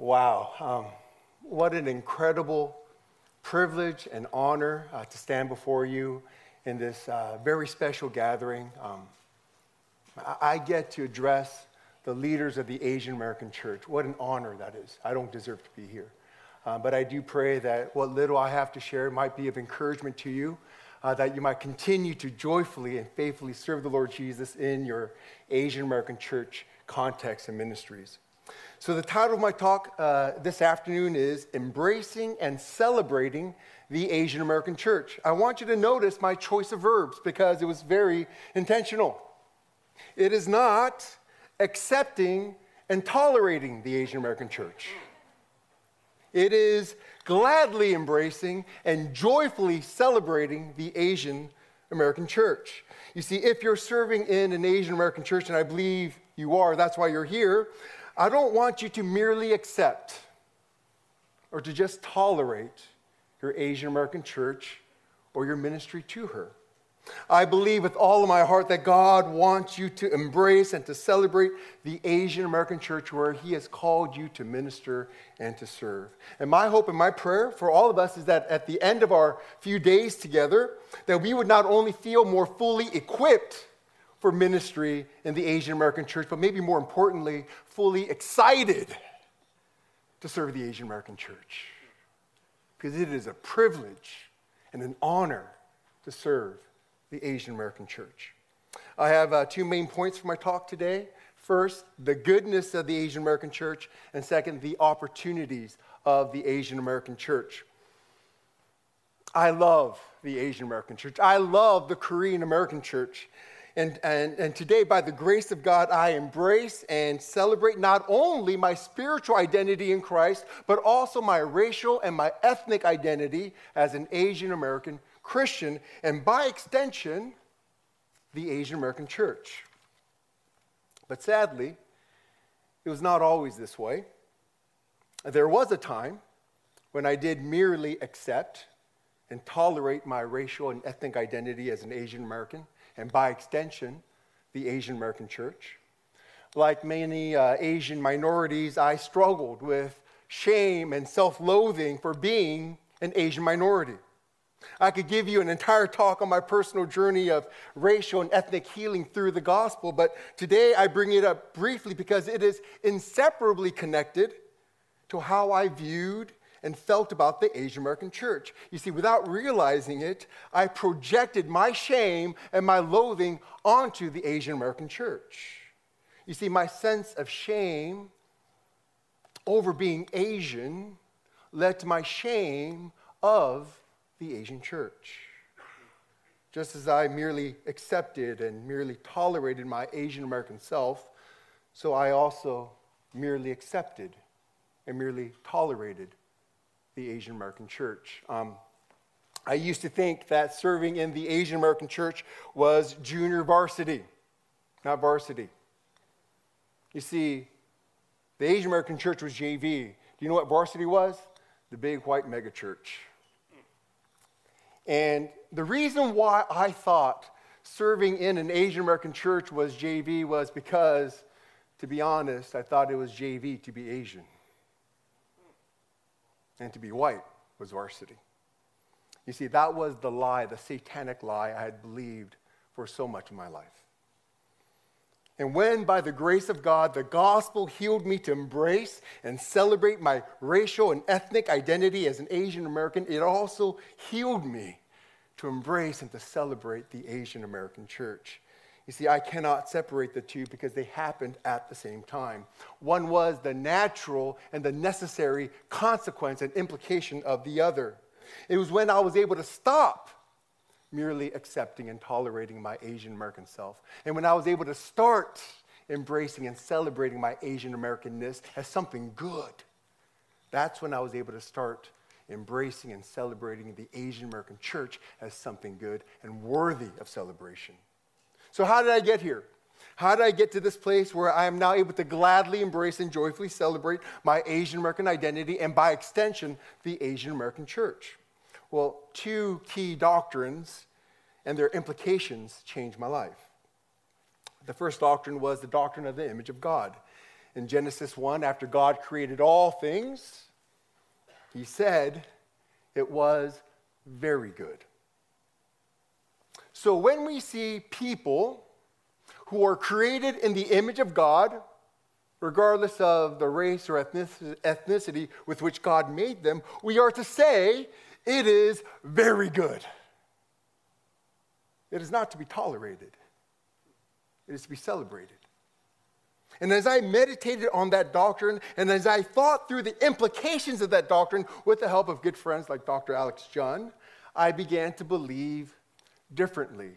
Wow, um, what an incredible privilege and honor uh, to stand before you in this uh, very special gathering. Um, I-, get to address the leaders of the Asian American Church. What an honor that is. I don't deserve to be here. Uh, but I do pray that what little I have to share might be of encouragement to you, uh, that you might continue to joyfully and faithfully serve the Lord Jesus in your Asian American church context and ministries. So, the title of my talk uh, this afternoon is Embracing and Celebrating the Asian American Church. I want you to notice my choice of verbs because it was very intentional. It is not accepting and tolerating the Asian American Church, it is gladly embracing and joyfully celebrating the Asian American Church. You see, if you're serving in an Asian American church, and I believe you are, that's why you're here. I don't want you to merely accept or to just tolerate your Asian American church or your ministry to her. I believe with all of my heart that God wants you to embrace and to celebrate the Asian American church where He has called you to minister and to serve. And my hope and my prayer for all of us is that at the end of our few days together, that we would not only feel more fully equipped for ministry in the Asian American church, but maybe more importantly, fully excited to serve the Asian American church. Because it is a privilege and an honor to serve the Asian American church. I have uh, two main points for my talk today. First, the goodness of the Asian American church, and second, the opportunities of the Asian American church. I love the Asian American church. I love the Korean American church. And, and, and today, by the grace of God, I embrace and celebrate not only my spiritual identity in Christ, but also my racial and my ethnic identity as an Asian American Christian, and by extension, the Asian American church. But sadly, it was not always this way. There was a time when I did merely accept and tolerate my racial and ethnic identity as an Asian American and by extension, the Asian American church. Like many uh, Asian minorities, I struggled with shame and self loathing for being an Asian minority. I could give you an entire talk on my personal journey of racial and ethnic healing through the gospel, but today I bring it up briefly because it is inseparably connected to how I viewed and felt about the Asian American church. You see, without realizing it, I projected my shame and my loathing onto the Asian American church. You see, my sense of shame over being Asian led to my shame of the Asian church. Just as I merely accepted and merely tolerated my Asian American self, so I also merely accepted and merely tolerated the Asian American church. Um, I used to think that serving in the Asian American church was junior varsity, not varsity. You see, the Asian American church was JV. Do you know what varsity was? The big white megachurch. And the reason why I thought serving in an Asian American church was JV was because, to be honest, I thought it was JV to be Asian and to be white was varsity. You see, that was the lie, the satanic lie I had believed for so much of my life. And when, by the grace of God, the gospel healed me to embrace and celebrate my racial and ethnic identity as an Asian American, it also healed me to embrace and to celebrate the Asian American church. You see, I cannot separate the two because they happened at the same time. One was the natural and the necessary consequence and implication of the other. It was when I was able to stop merely accepting and tolerating my Asian American self, and when I was able to start embracing and celebrating my Asian Americanness as something good. That's when I was able to start embracing and celebrating the Asian American church as something good and worthy of celebration. So, how did I get here? How did I get to this place where I am now able to gladly embrace and joyfully celebrate my Asian American identity and, by extension, the Asian American church? Well, two key doctrines and their implications changed my life. The first doctrine was the doctrine of the image of God. in Genesis 1, after God created all things, he said it was very good. So when we see people who are created in the image of God, regardless of the race or ethnicity with which God made them, we are to say it is very good. It is not to be tolerated, it is to be celebrated. And as I meditated on that doctrine, and as I thought through the implications of that doctrine with the help of good friends like Dr. Alex Jun, I began to believe differently.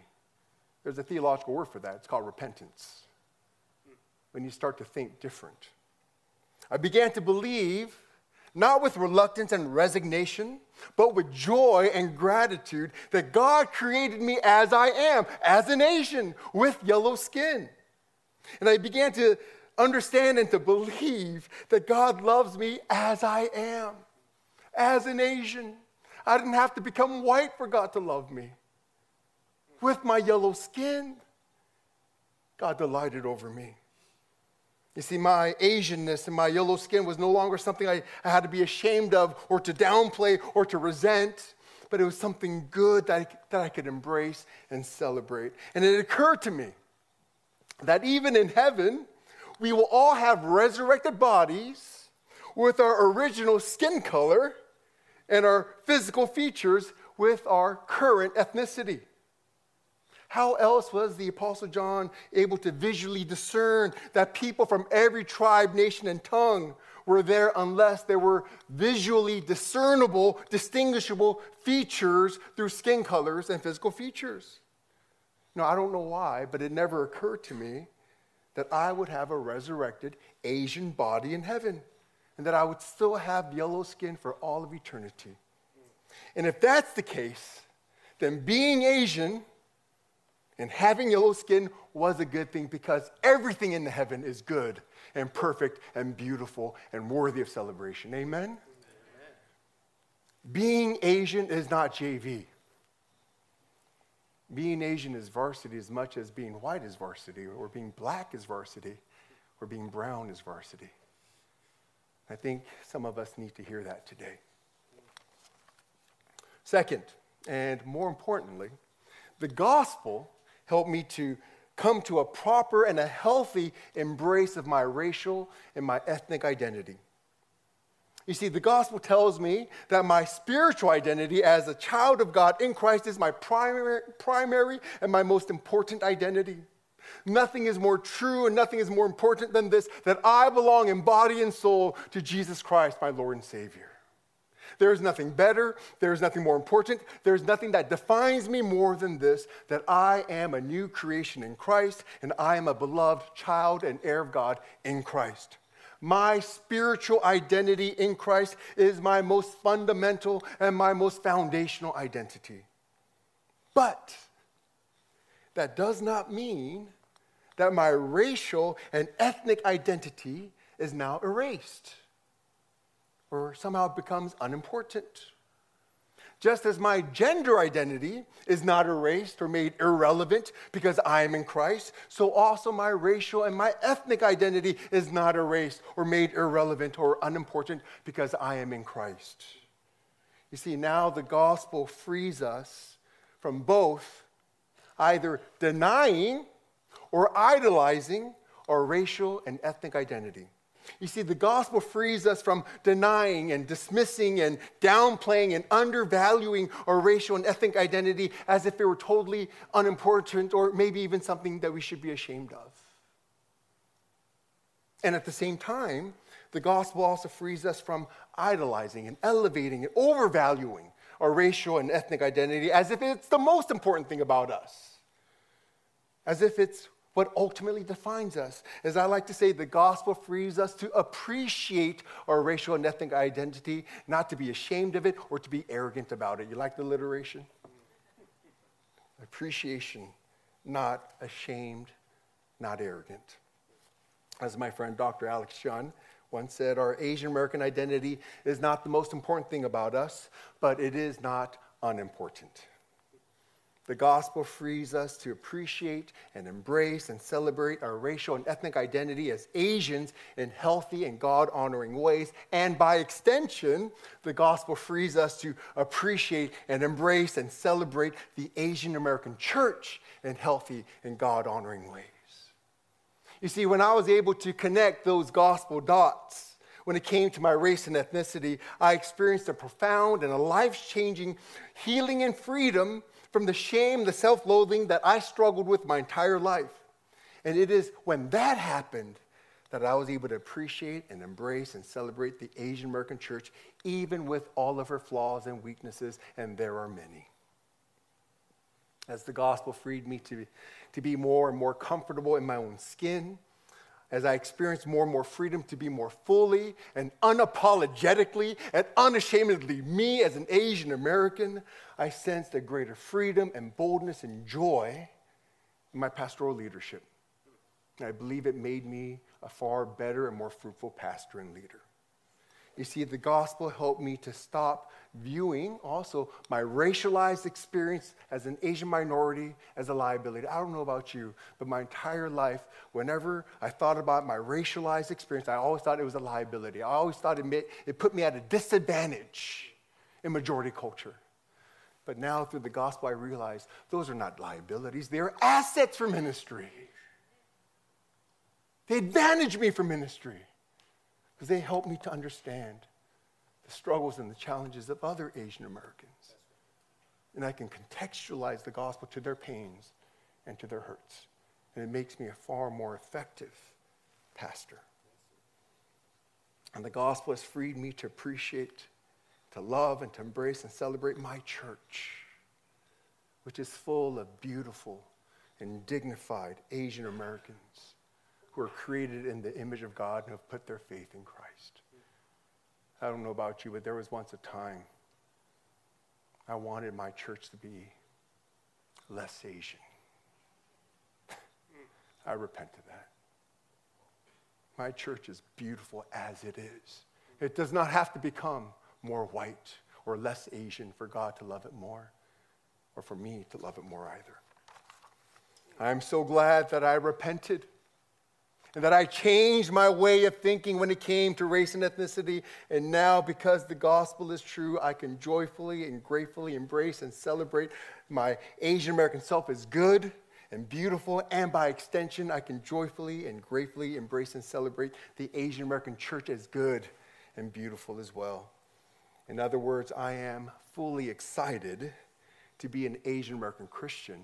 There's a theological word for that. It's called repentance. When you start to think different. I began to believe, not with reluctance and resignation, but with joy and gratitude that God created me as I am, as an Asian with yellow skin. And I began to understand and to believe that God loves me as I am, as an Asian. I didn't have to become white for God to love me. With my yellow skin, God delighted over me. You see, my Asianness and my yellow skin was no longer something I, I had to be ashamed of or to downplay or to resent, but it was something good that I, that I could embrace and celebrate. And it occurred to me that even in heaven, we will all have resurrected bodies with our original skin color and our physical features with our current ethnicity. How else was the Apostle John able to visually discern that people from every tribe, nation, and tongue were there unless there were visually discernible, distinguishable features through skin colors and physical features? No, I don't know why, but it never occurred to me that I would have a resurrected Asian body in heaven and that I would still have yellow skin for all of eternity. And if that's the case, then being Asian and having yellow skin was a good thing because everything in the heaven is good and perfect and beautiful and worthy of celebration. Amen? Amen. Being Asian is not JV being Asian is varsity as much as being white is varsity, or being black is varsity, or being brown is varsity. I think some of us need to hear that today. Second, and more importantly, the gospel helped me to come to a proper and a healthy embrace of my racial and my ethnic identity. You see, the gospel tells me that my spiritual identity as a child of God in Christ is my primary, primary and my most important identity. Nothing is more true and nothing is more important than this that I belong in body and soul to Jesus Christ, my Lord and Savior. There is nothing better, there is nothing more important, there is nothing that defines me more than this that I am a new creation in Christ and I am a beloved child and heir of God in Christ. My spiritual identity in Christ is my most fundamental and my most foundational identity. But that does not mean that my racial and ethnic identity is now erased or somehow becomes unimportant. Just as my gender identity is not erased or made irrelevant because I am in Christ, so also my racial and my ethnic identity is not erased or made irrelevant or unimportant because I am in Christ. You see, now the gospel frees us from both either denying or idolizing our racial and ethnic identity. You see, the gospel frees us from denying and dismissing and downplaying and undervaluing our racial and ethnic identity as if it were totally unimportant or maybe even something that we should be ashamed of. And at the same time, the gospel also frees us from idolizing and elevating and overvaluing our racial and ethnic identity as if it's the most important thing about us, as if it's what ultimately defines us. As I like to say, the gospel frees us to appreciate our racial and ethnic identity, not to be ashamed of it or to be arrogant about it. You like the alliteration? Appreciation, not ashamed, not arrogant. As my friend Dr. Alex Jun once said, our Asian American identity is not the most important thing about us, but it is not unimportant. The gospel frees us to appreciate and embrace and celebrate our racial and ethnic identity as Asians in healthy and God honoring ways. And by extension, the gospel frees us to appreciate and embrace and celebrate the Asian American church in healthy and God honoring ways. You see, when I was able to connect those gospel dots, when it came to my race and ethnicity, I experienced a profound and a life changing healing and freedom from the shame, the self loathing that I struggled with my entire life. And it is when that happened that I was able to appreciate and embrace and celebrate the Asian American church, even with all of her flaws and weaknesses, and there are many. As the gospel freed me to, to be more and more comfortable in my own skin, as I experienced more and more freedom to be more fully and unapologetically and unashamedly me as an Asian American, I sensed a greater freedom and boldness and joy in my pastoral leadership. And I believe it made me a far better and more fruitful pastor and leader. You see, the gospel helped me to stop viewing also my racialized experience as an Asian minority as a liability. I don't know about you, but my entire life, whenever I thought about my racialized experience, I always thought it was a liability. I always thought it, made, it put me at a disadvantage in majority culture. But now through the gospel, I realize those are not liabilities, they are assets for ministry. They advantage me for ministry because they help me to understand the struggles and the challenges of other Asian Americans. And I can contextualize the gospel to their pains and to their hurts. And it makes me a far more effective pastor. And the gospel has freed me to appreciate, to love, and to embrace and celebrate my church, which is full of beautiful and dignified Asian Americans who are created in the image of God and have put their faith in Christ. I don't know about you, but there was once a time I wanted my church to be less Asian. I repent of that. My church is beautiful as it is. It does not have to become more white or less Asian for God to love it more or for me to love it more either. I'm so glad that I repented and that I changed my way of thinking when it came to race and ethnicity. And now, because the gospel is true, I can joyfully and gratefully embrace and celebrate my Asian American self as good and beautiful. And by extension, I can joyfully and gratefully embrace and celebrate the Asian American church as good and beautiful as well. In other words, I am fully excited to be an Asian American Christian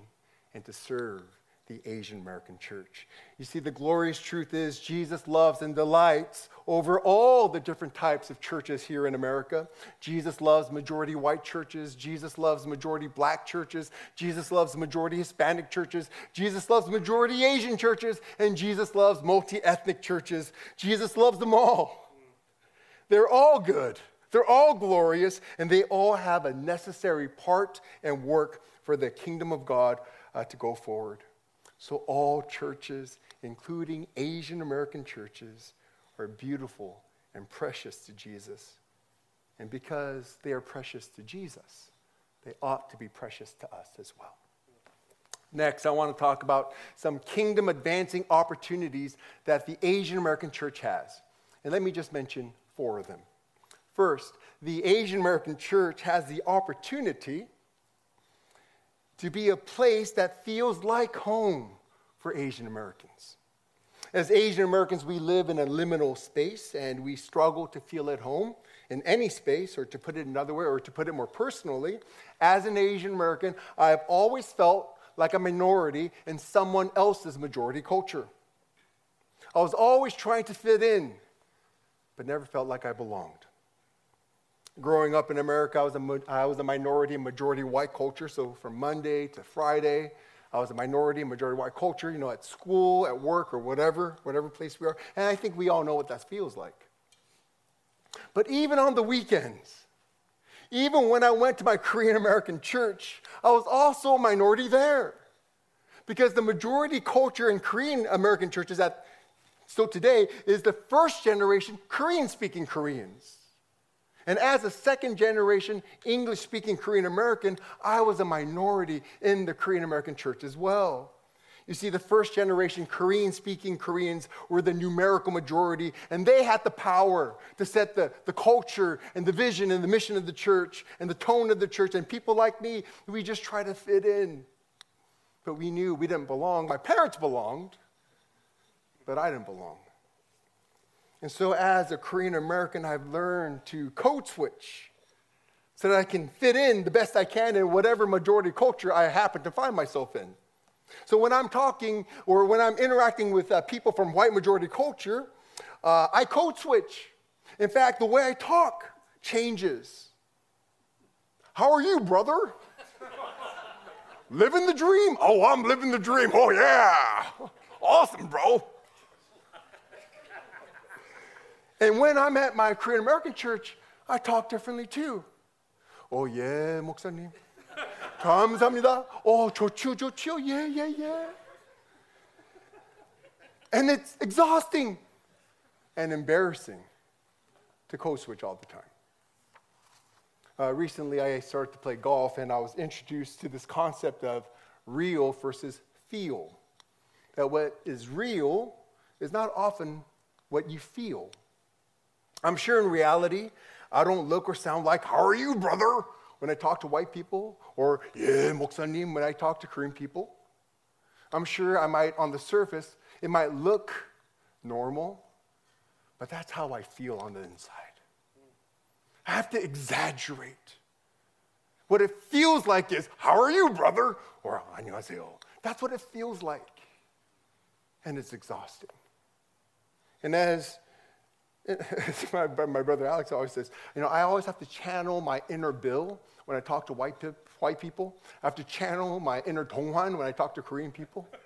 and to serve the Asian American church. You see, the glorious truth is Jesus loves and delights over all the different types of churches here in America. Jesus loves majority white churches. Jesus loves majority black churches. Jesus loves majority Hispanic churches. Jesus loves majority Asian churches. And Jesus loves multi ethnic churches. Jesus loves them all. They're all good. They're all glorious, and they all have a necessary part and work for the kingdom of God uh, to go forward. So, all churches, including Asian American churches, are beautiful and precious to Jesus. And because they are precious to Jesus, they ought to be precious to us as well. Next, I want to talk about some kingdom advancing opportunities that the Asian American church has. And let me just mention four of them. First, the Asian American church has the opportunity to be a place that feels like home for Asian Americans. As Asian Americans, we live in a liminal space and we struggle to feel at home in any space, or to put it another way, or to put it more personally. As an Asian American, I have always felt like a minority in someone else's majority culture. I was always trying to fit in, but never felt like I belonged. Growing up in America, I was a, I was a minority in majority white culture, so from Monday to Friday, I was a minority in majority white culture, you know, at school, at work, or whatever, whatever place we are. And I think we all know what that feels like. But even on the weekends, even when I went to my Korean American church, I was also a minority there. Because the majority culture in Korean American churches at still today is the first generation Korean speaking Koreans. And as a second generation English speaking Korean American, I was a minority in the Korean American church as well. You see, the first generation Korean speaking Koreans were the numerical majority, and they had the power to set the, the culture and the vision and the mission of the church and the tone of the church. And people like me, we just try to fit in. But we knew we didn't belong. My parents belonged, but I didn't belong. And so, as a Korean American, I've learned to code switch so that I can fit in the best I can in whatever majority culture I happen to find myself in. So when I'm talking or when I'm interacting with uh, people from white majority culture, uh, I code switch. In fact, the way I talk changes. How are you, brother? living the dream? Oh, I'm living the dream. Oh, yeah. Awesome, bro. and when I'm at my Korean American church, I talk differently too. Oh, yeah, 목사님. 감사합니다. 어, 좋죠, 좋죠. Yeah, yeah, yeah. And it's exhausting and embarrassing to code switch all the time. Uh, recently, I started to play golf, and I was introduced to this concept of real versus feel. That what is real is not often what you feel. I'm sure in reality, I don't look or sound like, How are you, brother? when I talk to white people, or Yeah, Moksanim when I talk to Korean people. I'm sure I might, on the surface, it might look normal, but that's how I feel on the inside. I have to exaggerate. What it feels like is, How are you, brother? or "안녕하세요." That's what it feels like. And it's exhausting. And as my, my brother Alex always says, you know, I always have to channel my inner Bill when I talk to white, white people. I have to channel my inner Donghan when I talk to Korean people.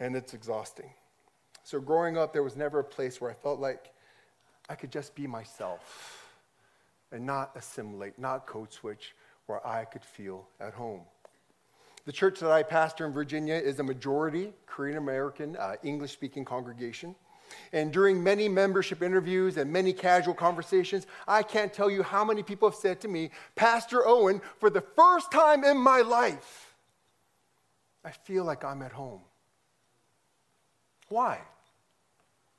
and it's exhausting. So growing up, there was never a place where I felt like I could just be myself and not assimilate, not code switch, where I could feel at home. The church that I pastor in Virginia is a majority Korean American, uh, English speaking congregation. And during many membership interviews and many casual conversations, I can't tell you how many people have said to me, Pastor Owen, for the first time in my life, I feel like I'm at home. Why?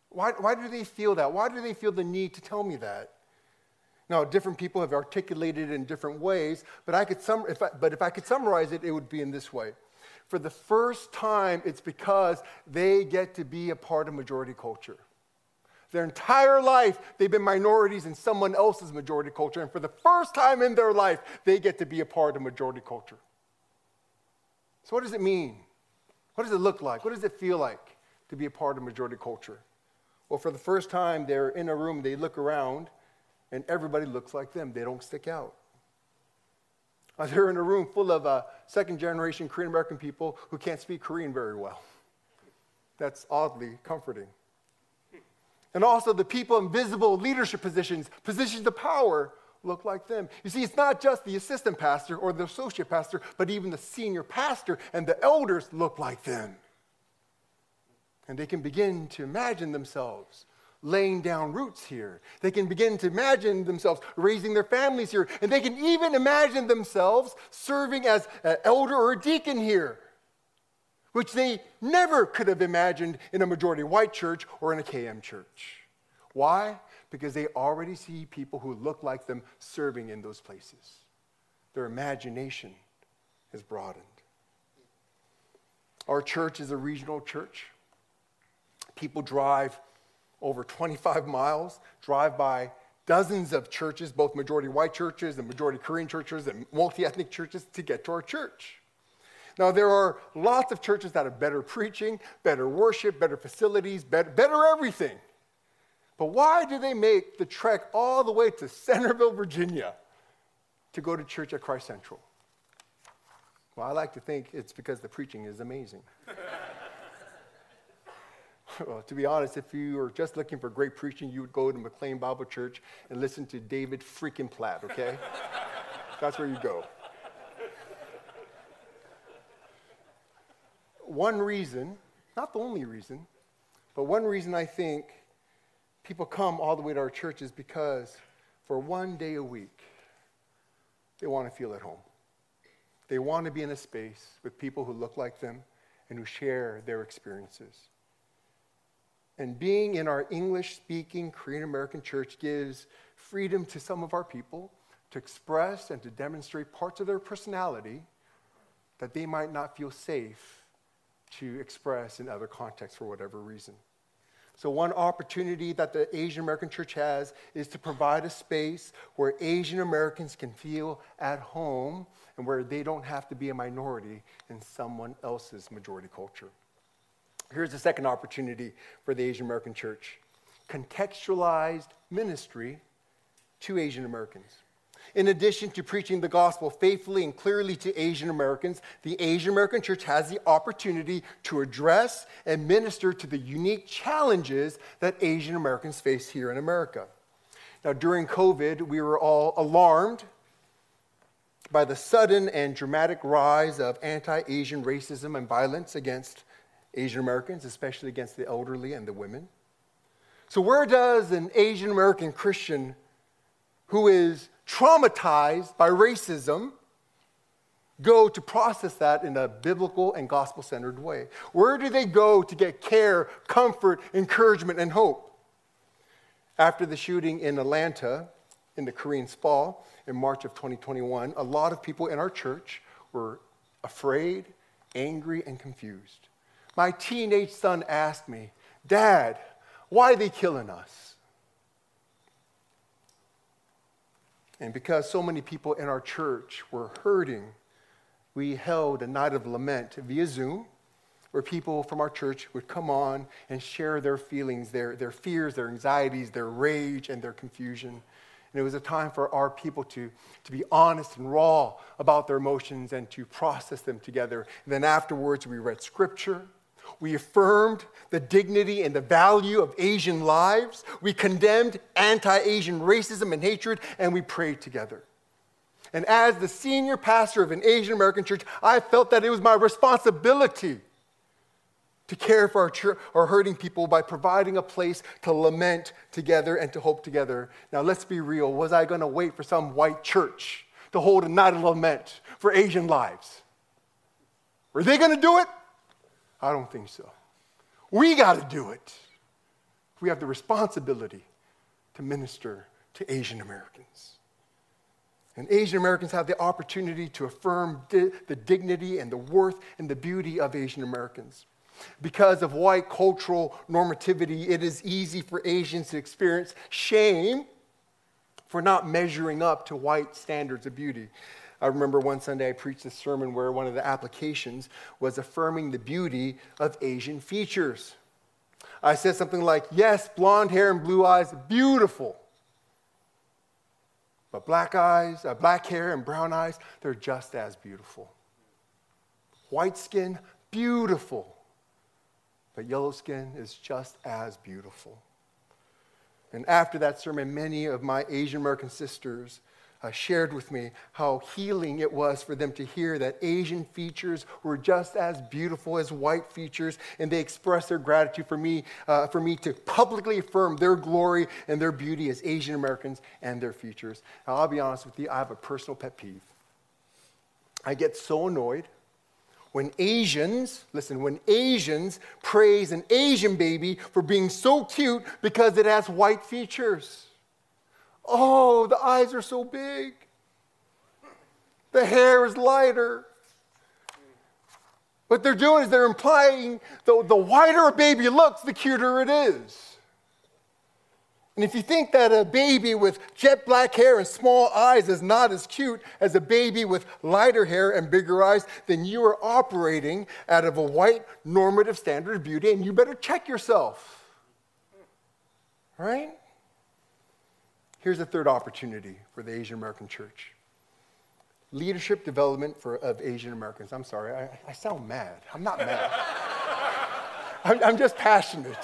Why, why do they feel that? Why do they feel the need to tell me that? Now, different people have articulated it in different ways, but, I could sum, if I, but if I could summarize it, it would be in this way for the first time, it's because they get to be a part of majority culture. Their entire life, they've been minorities in someone else's majority culture. And for the first time in their life, they get to be a part of majority culture. So, what does it mean? What does it look like? What does it feel like to be a part of majority culture? Well, for the first time, they're in a room, they look around, and everybody looks like them. They don't stick out. They're in a room full of uh, second generation Korean American people who can't speak Korean very well. That's oddly comforting. And also, the people in visible leadership positions, positions of power, look like them. You see, it's not just the assistant pastor or the associate pastor, but even the senior pastor and the elders look like them. And they can begin to imagine themselves laying down roots here. They can begin to imagine themselves raising their families here. And they can even imagine themselves serving as an elder or a deacon here, which they never could have imagined in a majority white church or in a KM church. Why? Because they already see people who look like them serving in those places. Their imagination is broadened. Our church is a regional church. People drive over 25 miles, drive by dozens of churches, both majority white churches and majority Korean churches and multi ethnic churches, to get to our church. Now, there are lots of churches that have better preaching, better worship, better facilities, better, better everything. But why do they make the trek all the way to Centreville, Virginia to go to church at Christ Central? Well, I like to think it's because the preaching is amazing. well, to be honest, if you were just looking for great preaching, you would go to McLean Bible Church and listen to David freaking Platt, okay? That's where you go. One reason, not the only reason, but one reason I think people come all the way to our church is because for one day a week, they want to feel at home. They want to be in a space with people who look like them and who share their experiences. And being in our English speaking Korean American church gives freedom to some of our people to express and to demonstrate parts of their personality that they might not feel safe to express in other contexts for whatever reason. So, one opportunity that the Asian American church has is to provide a space where Asian Americans can feel at home and where they don't have to be a minority in someone else's majority culture. Here's the second opportunity for the Asian American church contextualized ministry to Asian Americans. In addition to preaching the gospel faithfully and clearly to Asian Americans, the Asian American church has the opportunity to address and minister to the unique challenges that Asian Americans face here in America. Now, during COVID, we were all alarmed by the sudden and dramatic rise of anti Asian racism and violence against Asian Americans, especially against the elderly and the women. So, where does an Asian American Christian who is traumatized by racism go to process that in a biblical and gospel centered way? Where do they go to get care, comfort, encouragement, and hope? After the shooting in Atlanta in the Korean Spa in March of 2021, a lot of people in our church were afraid, angry, and confused. My teenage son asked me, Dad, why are they killing us? And because so many people in our church were hurting, we held a night of lament via Zoom where people from our church would come on and share their feelings, their, their fears, their anxieties, their rage, and their confusion. And it was a time for our people to, to be honest and raw about their emotions and to process them together. And then afterwards, we read scripture we affirmed the dignity and the value of Asian lives. We condemned anti Asian racism and hatred, and we prayed together. And as the senior pastor of an Asian American church, I felt that it was my responsibility to care for our, church, our hurting people by providing a place to lament together and to hope together. Now, let's be real. Was I going to wait for some white church to hold a night of lament for Asian lives? Were they going to do it? I don't think so. We got to do it. We have the responsibility to minister to Asian Americans. And Asian Americans have the opportunity to affirm di- the dignity and the worth and the beauty of Asian Americans. Because of white cultural normativity, it is easy for Asians to experience shame for not measuring up to white standards of beauty. I remember one Sunday I preached a sermon where one of the applications was affirming the beauty of Asian features. I said something like, Yes, blonde hair and blue eyes, beautiful. But black eyes, uh, black hair and brown eyes, they're just as beautiful. White skin, beautiful. But yellow skin is just as beautiful. And after that sermon, many of my Asian American sisters uh, shared with me how healing it was for them to hear that Asian features were just as beautiful as white features, and they expressed their gratitude for me, uh, for me to publicly affirm their glory and their beauty as Asian Americans and their features. Now, I'll be honest with you, I have a personal pet peeve. I get so annoyed when Asians, listen, when Asians praise an Asian baby for being so cute because it has white features. Oh, the eyes are so big. The hair is lighter. What they're doing is they're implying the, the whiter a baby looks, the cuter it is. And if you think that a baby with jet black hair and small eyes is not as cute as a baby with lighter hair and bigger eyes, then you are operating out of a white normative standard of beauty, and you better check yourself. Right? Here's a third opportunity for the Asian American church leadership development for, of Asian Americans. I'm sorry, I, I sound mad. I'm not mad. I'm, I'm, just passionate.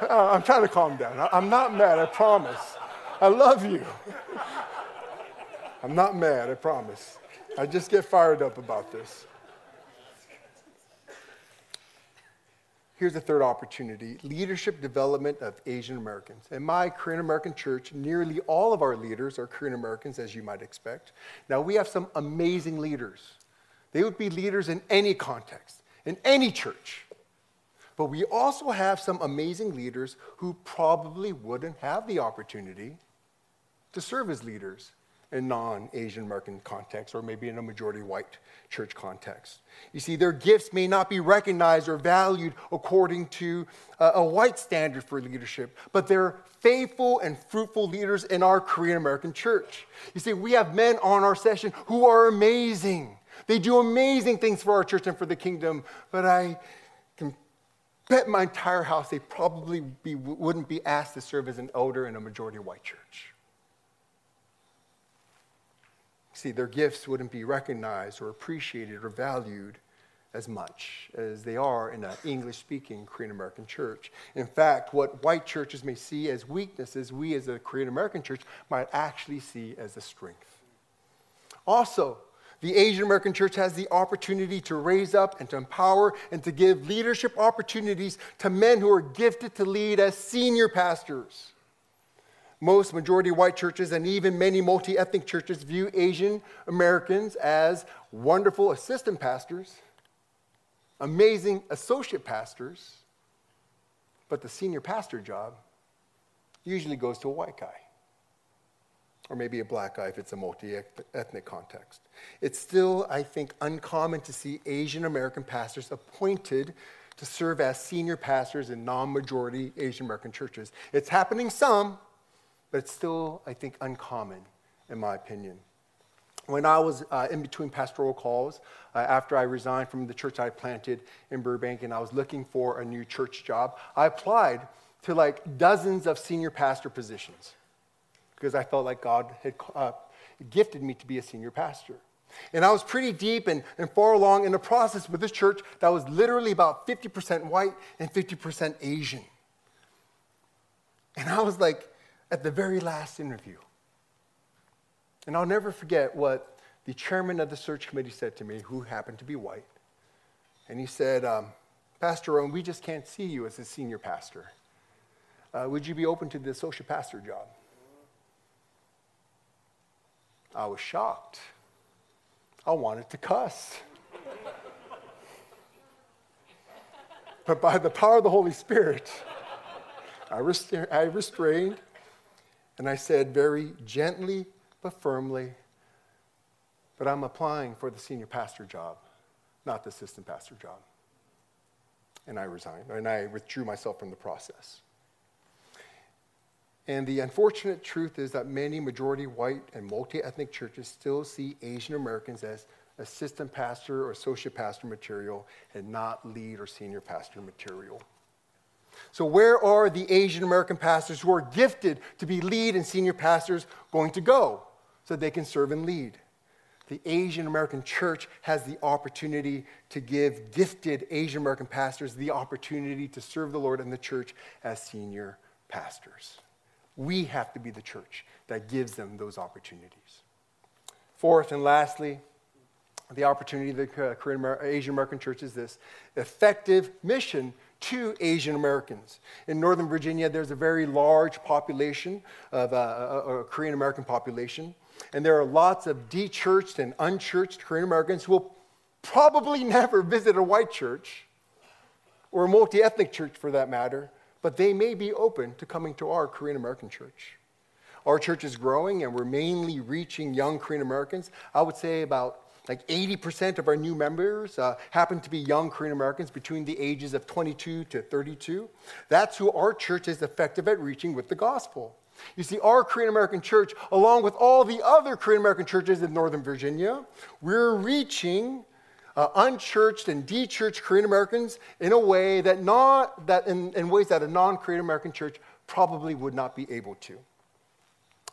Uh, I'm trying to calm down. I, I'm not mad, I promise. I love you. I'm not mad, I promise. I just get fired up about this. Here's the third opportunity leadership development of Asian Americans. In my Korean American church, nearly all of our leaders are Korean Americans, as you might expect. Now, we have some amazing leaders. They would be leaders in any context, in any church. But we also have some amazing leaders who probably wouldn't have the opportunity to serve as leaders in non Asian American context or maybe in a majority white church context. You see, their gifts may not be recognized or valued according to a, a white standard for leadership, but they're faithful and fruitful leaders in our Korean American church. You see, we have men on our session who are amazing. They do amazing things for our church and for the kingdom, but I can bet my entire house they probably be, wouldn't be asked to serve as an elder in a majority white church. See, their gifts wouldn't be recognized or appreciated or valued as much as they are in an English speaking Korean American church. In fact, what white churches may see as weaknesses, we as a Korean American church might actually see as a strength. Also, the Asian American church has the opportunity to raise up and to empower and to give leadership opportunities to men who are gifted to lead as senior pastors. Most majority white churches and even many multi ethnic churches view Asian Americans as wonderful assistant pastors, amazing associate pastors, but the senior pastor job usually goes to a white guy, or maybe a black guy if it's a multi ethnic context. It's still, I think, uncommon to see Asian American pastors appointed to serve as senior pastors in non majority Asian American churches. It's happening some, but it's still, I think, uncommon, in my opinion. When I was uh, in between pastoral calls, uh, after I resigned from the church I planted in Burbank and I was looking for a new church job, I applied to like dozens of senior pastor positions because I felt like God had uh, gifted me to be a senior pastor. And I was pretty deep and, and far along in the process with this church that was literally about 50% white and 50% Asian. And I was like, at the very last interview. And I'll never forget what the chairman of the search committee said to me, who happened to be white. And he said, um, Pastor Owen, we just can't see you as a senior pastor. Uh, would you be open to the associate pastor job? I was shocked. I wanted to cuss. but by the power of the Holy Spirit, I, I restrained and I said very gently but firmly, but I'm applying for the senior pastor job, not the assistant pastor job. And I resigned, and I withdrew myself from the process. And the unfortunate truth is that many majority white and multi ethnic churches still see Asian Americans as assistant pastor or associate pastor material and not lead or senior pastor material. So, where are the Asian American pastors who are gifted to be lead and senior pastors going to go so they can serve and lead? The Asian American church has the opportunity to give gifted Asian American pastors the opportunity to serve the Lord and the church as senior pastors. We have to be the church that gives them those opportunities. Fourth and lastly, the opportunity of the Korean Asian American church is this effective mission to Asian Americans. In Northern Virginia, there's a very large population of uh, a, a Korean American population, and there are lots of de-churched and unchurched Korean Americans who will probably never visit a white church or a multi-ethnic church for that matter, but they may be open to coming to our Korean American church. Our church is growing and we're mainly reaching young Korean Americans. I would say about like 80% of our new members uh, happen to be young Korean Americans between the ages of 22 to 32. That's who our church is effective at reaching with the gospel. You see, our Korean American church, along with all the other Korean American churches in Northern Virginia, we're reaching uh, unchurched and de-churched Korean Americans in a way that not that in, in ways that a non-Korean American church probably would not be able to.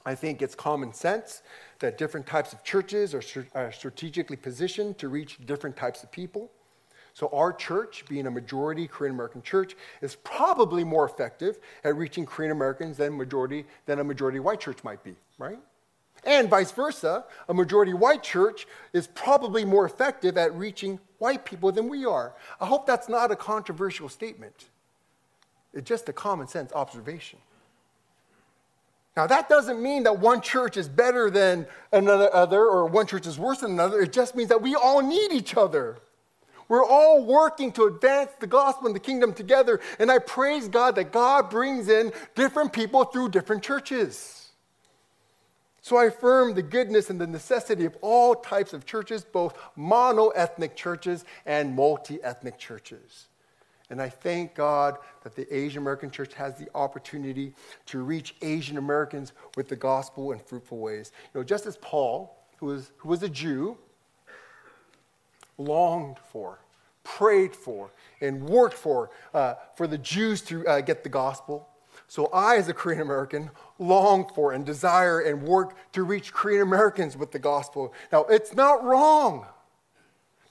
I think it's common sense that different types of churches are, strategically positioned to reach different types of people. So, our church, being a majority Korean American church, is probably more effective at reaching Korean Americans than, majority, than a majority white church might be, right? And vice versa, a majority white church is probably more effective at reaching white people than we are. I hope that's not a controversial statement. It's just a common sense observation. Now, that doesn't mean that one church is better than another other or one church is worse than another. It just means that we all need each other. We're all working to advance the gospel and the kingdom together. And I praise God that God brings in different people through different churches. So I affirm the goodness and the necessity of all types of churches, both mono ethnic churches and multi ethnic churches. And I thank God that the Asian American church has the opportunity to reach Asian Americans with the gospel in fruitful ways. You know, just as Paul, who was, who was a Jew, longed for, prayed for, and worked for, uh, for the Jews to uh, get the gospel, so I, as a Korean American, long for and desire and work to reach Korean Americans with the gospel. Now, it's not wrong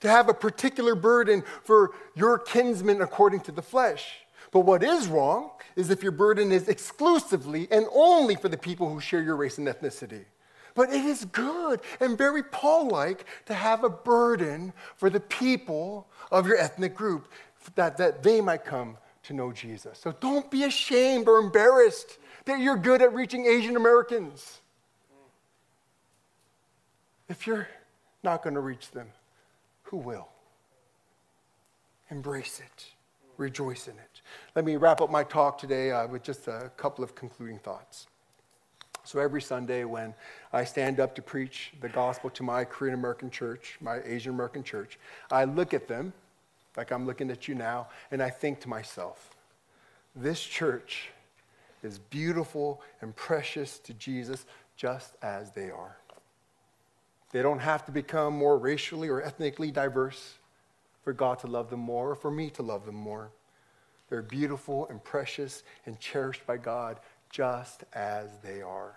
to have a particular burden for your kinsmen according to the flesh. But what is wrong is if your burden is exclusively and only for the people who share your race and ethnicity. But it is good and very Paul like to have a burden for the people of your ethnic group that, that they might come to know Jesus. So don't be ashamed or embarrassed that you're good at reaching Asian Americans. If you're not going to reach them, who will? Embrace it, rejoice in it. Let me wrap up my talk today uh, with just a couple of concluding thoughts. So, every Sunday when I stand up to preach the gospel to my Korean American church, my Asian American church, I look at them, like I'm looking at you now, and I think to myself, this church is beautiful and precious to Jesus just as they are. They don't have to become more racially or ethnically diverse for God to love them more or for me to love them more. They're beautiful and precious and cherished by God just as they are.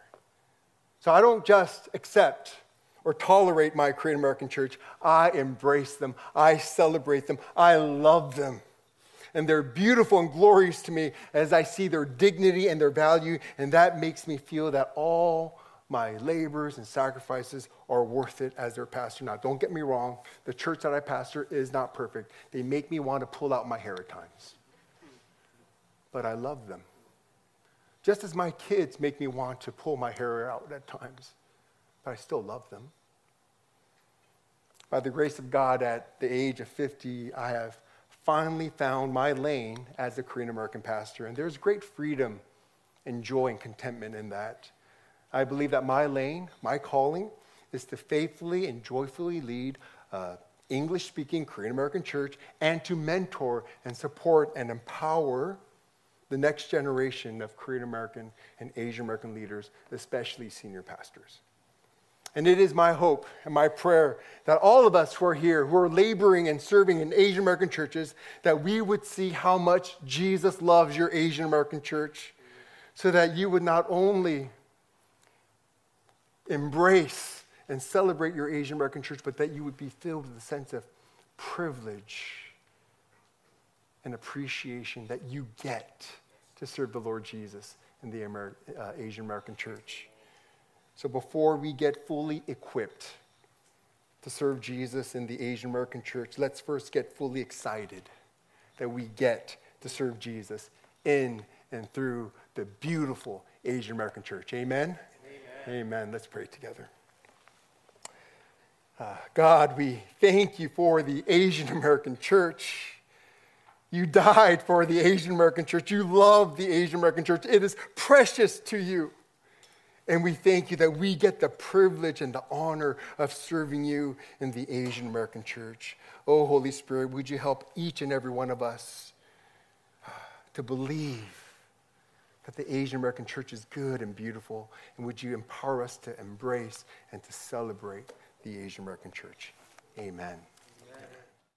So I don't just accept or tolerate my Korean American church. I embrace them. I celebrate them. I love them. And they're beautiful and glorious to me as I see their dignity and their value. And that makes me feel that all my labors and sacrifices are worth it as their pastor. Now, don't get me wrong, the church that I pastor is not perfect. They make me want to pull out my hair at times. But I love them. Just as my kids make me want to pull my hair out at times, but I still love them. By the grace of God, at the age of 50, I have finally found my lane as a Korean American pastor, and there's great freedom and joy and contentment in that. I believe that my lane, my calling, is to faithfully and joyfully lead uh, English speaking Korean American church and to mentor and support and empower the next generation of Korean American and Asian American leaders, especially senior pastors. And it is my hope and my prayer that all of us who are here, who are laboring and serving in Asian American churches, that we would see how much Jesus loves your Asian American church, so that you would not only embrace and celebrate your Asian American church, but that you would be filled with a sense of privilege and appreciation that you get to serve the Lord Jesus in the Amer- uh, Asian American church. So before we get fully equipped to serve Jesus in the Asian American church, let's first get fully excited that we get to serve Jesus in and through the beautiful Asian American church. Amen. Amen. Let's pray together. Uh, God, we thank you for the Asian American church. You died for the Asian American church. You love the Asian American church. It is precious to you. And we thank you that we get the privilege and the honor of serving you in the Asian American church. Oh, Holy Spirit, would you help each and every one of us to believe that the Asian American church is good and beautiful, and would you empower us to embrace and to celebrate the Asian American church? Amen.